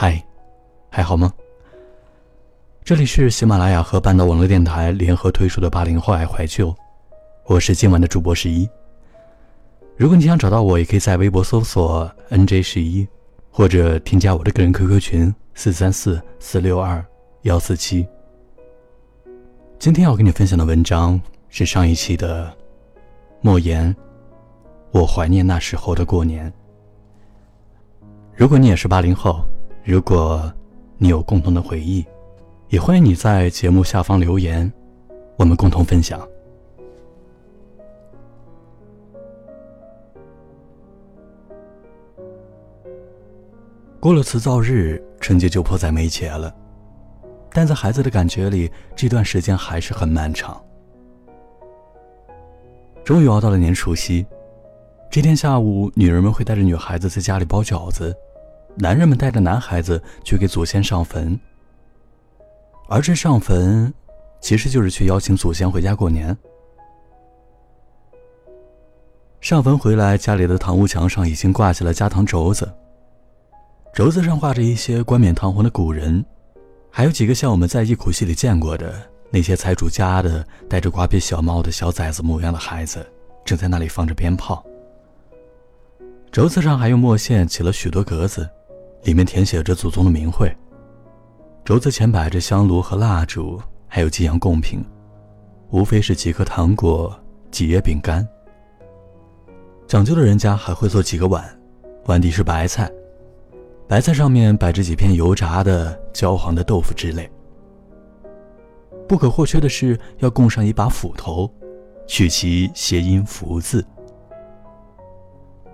嗨，还好吗？这里是喜马拉雅和半岛网络电台联合推出的八零后爱怀旧，我是今晚的主播十一。如果你想找到我，也可以在微博搜索 “nj 十一”，或者添加我的个人 QQ 群四三四四六二幺四七。今天要跟你分享的文章是上一期的莫言，我怀念那时候的过年。如果你也是八零后。如果你有共同的回忆，也欢迎你在节目下方留言，我们共同分享。过了辞灶日，春节就迫在眉睫了，但在孩子的感觉里，这段时间还是很漫长。终于熬到了年除夕，这天下午，女人们会带着女孩子在家里包饺子。男人们带着男孩子去给祖先上坟，而这上坟，其实就是去邀请祖先回家过年。上坟回来，家里的堂屋墙上已经挂起了家堂轴子，轴子上画着一些冠冕堂皇的古人，还有几个像我们在忆苦戏里见过的那些财主家的戴着瓜皮小帽的小崽子模样的孩子，正在那里放着鞭炮。轴子上还用墨线起了许多格子。里面填写着祖宗的名讳。轴子前摆着香炉和蜡烛，还有几样贡品，无非是几颗糖果、几叶饼干。讲究的人家还会做几个碗，碗底是白菜，白菜上面摆着几片油炸的焦黄的豆腐之类。不可或缺的是要供上一把斧头，取其谐音“福”字。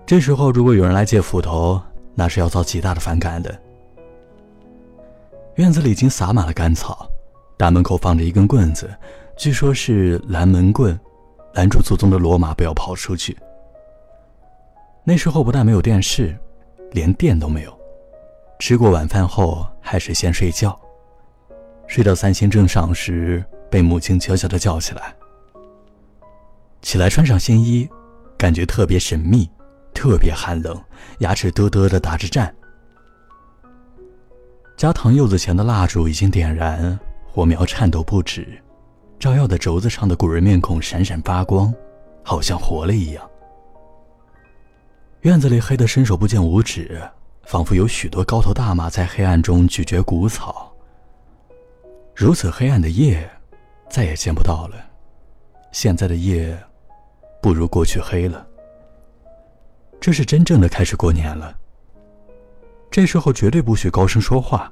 这时候，如果有人来借斧头，那是要遭极大的反感的。院子里已经撒满了干草，大门口放着一根棍子，据说是拦门棍，拦住祖宗的骡马不要跑出去。那时候不但没有电视，连电都没有，吃过晚饭后还是先睡觉，睡到三星正晌时被母亲悄悄地叫起来。起来穿上新衣，感觉特别神秘。特别寒冷，牙齿嘚嘚的打着颤。加糖柚子前的蜡烛已经点燃，火苗颤抖不止，照耀的轴子上的古人面孔闪闪发光，好像活了一样。院子里黑得伸手不见五指，仿佛有许多高头大马在黑暗中咀嚼谷草。如此黑暗的夜，再也见不到了。现在的夜，不如过去黑了。这是真正的开始过年了。这时候绝对不许高声说话，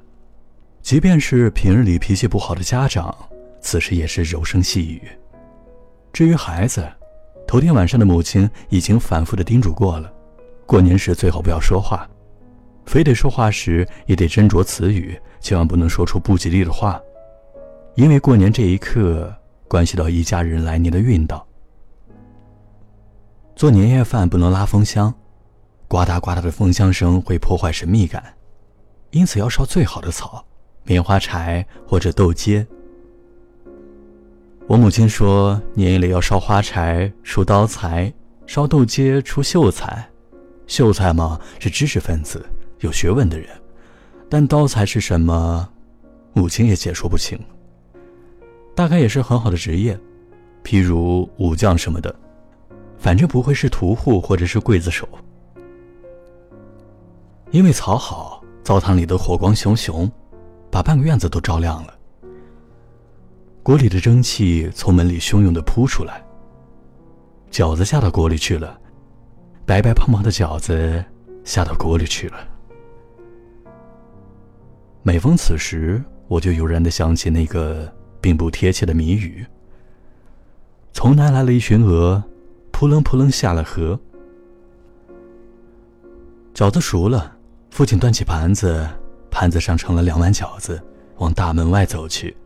即便是平日里脾气不好的家长，此时也是柔声细语。至于孩子，头天晚上的母亲已经反复的叮嘱过了，过年时最好不要说话，非得说话时也得斟酌词语，千万不能说出不吉利的话，因为过年这一刻关系到一家人来年的运道。做年夜饭不能拉风箱。呱嗒呱嗒的风箱声会破坏神秘感，因此要烧最好的草，棉花柴或者豆秸。我母亲说，年夜里要烧花柴出刀财，烧豆秸出秀才。秀才嘛是知识分子、有学问的人，但刀才是什么，母亲也解说不清。大概也是很好的职业，譬如武将什么的，反正不会是屠户或者是刽子手。因为草好，灶堂里的火光熊熊，把半个院子都照亮了。锅里的蒸汽从门里汹涌的扑出来。饺子下到锅里去了，白白胖胖的饺子下到锅里去了。每逢此时，我就悠然的想起那个并不贴切的谜语：从南来了一群鹅，扑棱扑棱下了河。饺子熟了。父亲端起盘子，盘子上盛了两碗饺子，往大门外走去。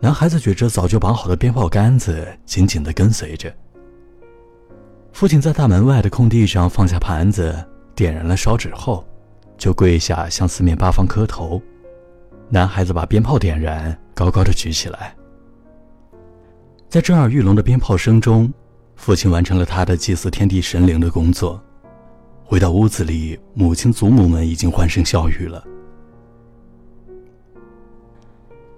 男孩子举着早就绑好的鞭炮杆子，紧紧地跟随着。父亲在大门外的空地上放下盘子，点燃了烧纸后，就跪下向四面八方磕头。男孩子把鞭炮点燃，高高的举起来。在震耳欲聋的鞭炮声中，父亲完成了他的祭祀天地神灵的工作。回到屋子里，母亲、祖母们已经欢声笑语了。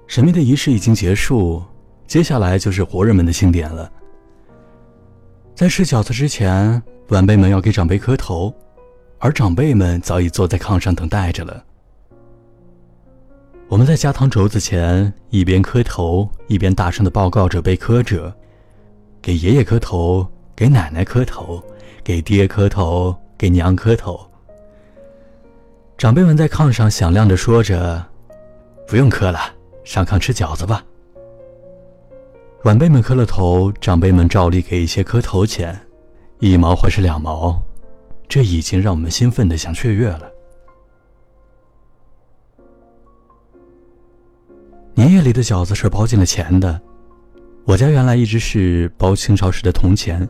神秘的仪式已经结束，接下来就是活人们的庆典了。在吃饺子之前，晚辈们要给长辈磕头，而长辈们早已坐在炕上等待着了。我们在加糖轴子前一边磕头，一边大声的报告着被磕者：给爷爷磕头，给奶奶磕头，给爹磕头，给娘磕头。长辈们在炕上响亮的说着：“不用磕了。”上炕吃饺子吧。晚辈们磕了头，长辈们照例给一些磕头钱，一毛或是两毛，这已经让我们兴奋的想雀跃了。年夜里的饺子是包进了钱的，我家原来一直是包清朝时的铜钱，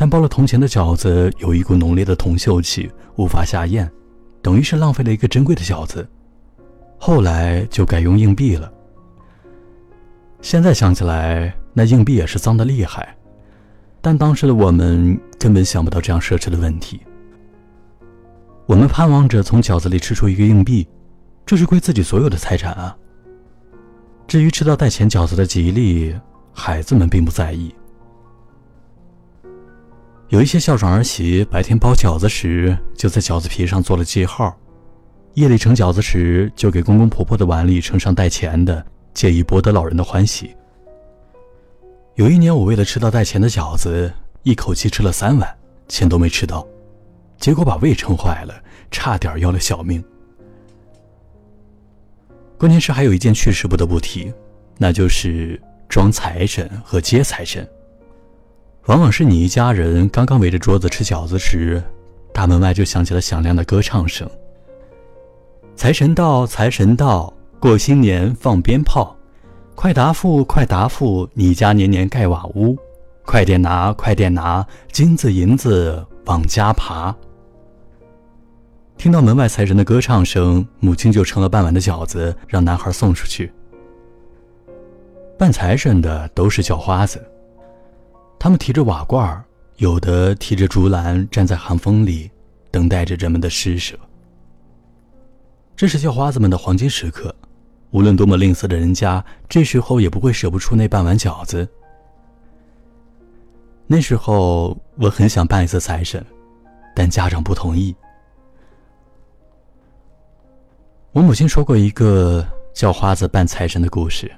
但包了铜钱的饺子有一股浓烈的铜锈气，无法下咽，等于是浪费了一个珍贵的饺子。后来就改用硬币了。现在想起来，那硬币也是脏的厉害，但当时的我们根本想不到这样奢侈的问题。我们盼望着从饺子里吃出一个硬币，这是归自己所有的财产啊。至于吃到带钱饺子的吉利，孩子们并不在意。有一些孝顺儿媳白天包饺子时，就在饺子皮上做了记号。夜里盛饺子时，就给公公婆婆的碗里盛上带钱的，借以博得老人的欢喜。有一年，我为了吃到带钱的饺子，一口气吃了三碗，钱都没吃到，结果把胃撑坏了，差点要了小命。关键是还有一件趣事不得不提，那就是装财神和接财神。往往是你一家人刚刚围着桌子吃饺子时，大门外就响起了响亮的歌唱声。财神到，财神到，过新年放鞭炮，快答复，快答复，你家年年盖瓦屋，快点拿，快点拿，金子银子往家爬。听到门外财神的歌唱声，母亲就盛了半碗的饺子，让男孩送出去。扮财神的都是叫花子，他们提着瓦罐有的提着竹篮，站在寒风里，等待着人们的施舍。这是叫花子们的黄金时刻，无论多么吝啬的人家，这时候也不会舍不出那半碗饺子。那时候我很想扮一次财神，但家长不同意。我母亲说过一个叫花子扮财神的故事，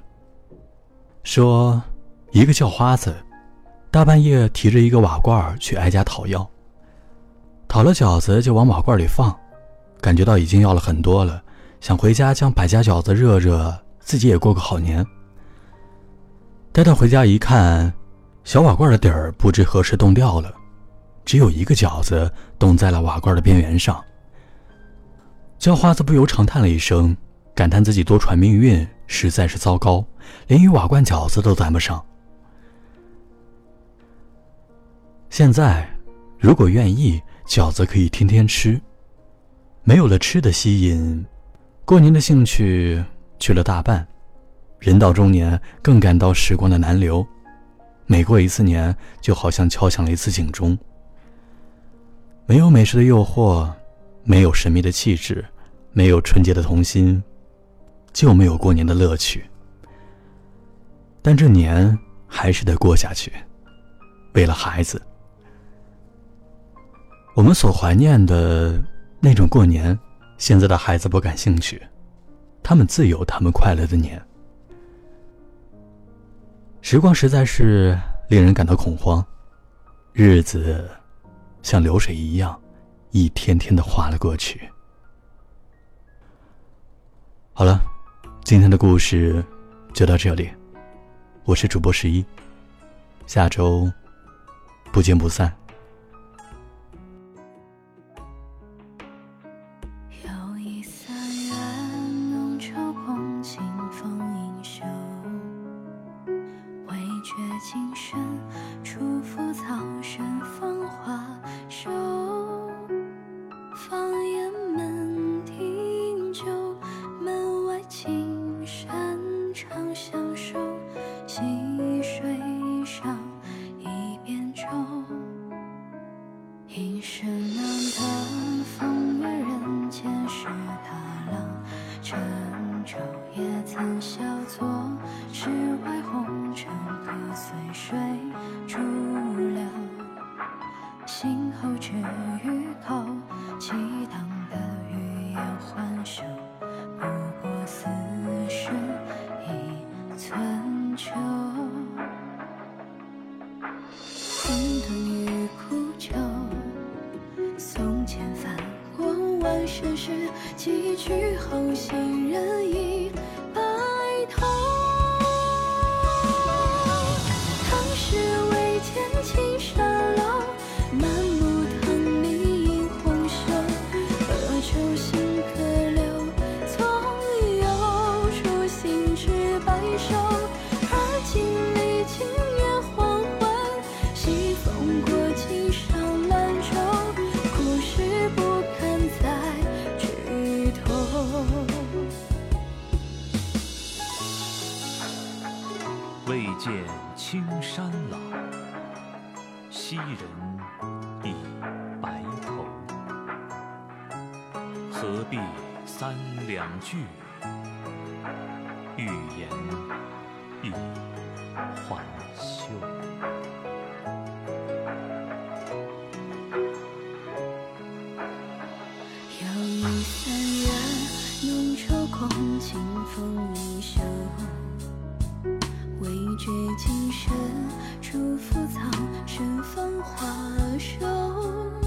说一个叫花子，大半夜提着一个瓦罐去挨家讨要，讨了饺子就往瓦罐里放。感觉到已经要了很多了，想回家将百家饺子热热，自己也过个好年。待到回家一看，小瓦罐的底儿不知何时冻掉了，只有一个饺子冻在了瓦罐的边缘上。叫花子不由长叹了一声，感叹自己多舛命运实在是糟糕，连一瓦罐饺子都攒不上。现在，如果愿意，饺子可以天天吃。没有了吃的吸引，过年的兴趣去了大半，人到中年更感到时光的难留，每过一次年，就好像敲响了一次警钟。没有美食的诱惑，没有神秘的气质，没有纯洁的童心，就没有过年的乐趣。但这年还是得过下去，为了孩子，我们所怀念的。那种过年，现在的孩子不感兴趣，他们自有他们快乐的年。时光实在是令人感到恐慌，日子像流水一样，一天天的划了过去。好了，今天的故事就到这里，我是主播十一，下周不见不散。今生初逢草生芳华收放眼门庭旧门外青山长相守溪水上一扁舟一生难得风月人间事踏浪乘舟也曾笑却是几曲横，心人意。言玉还休，摇曳三月浓愁，共清风一袖。未觉今生初覆草，生芳华瘦。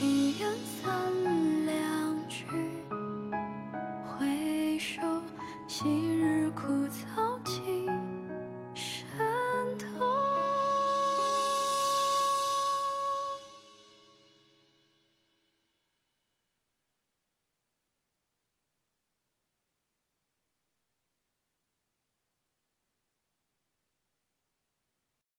一样散。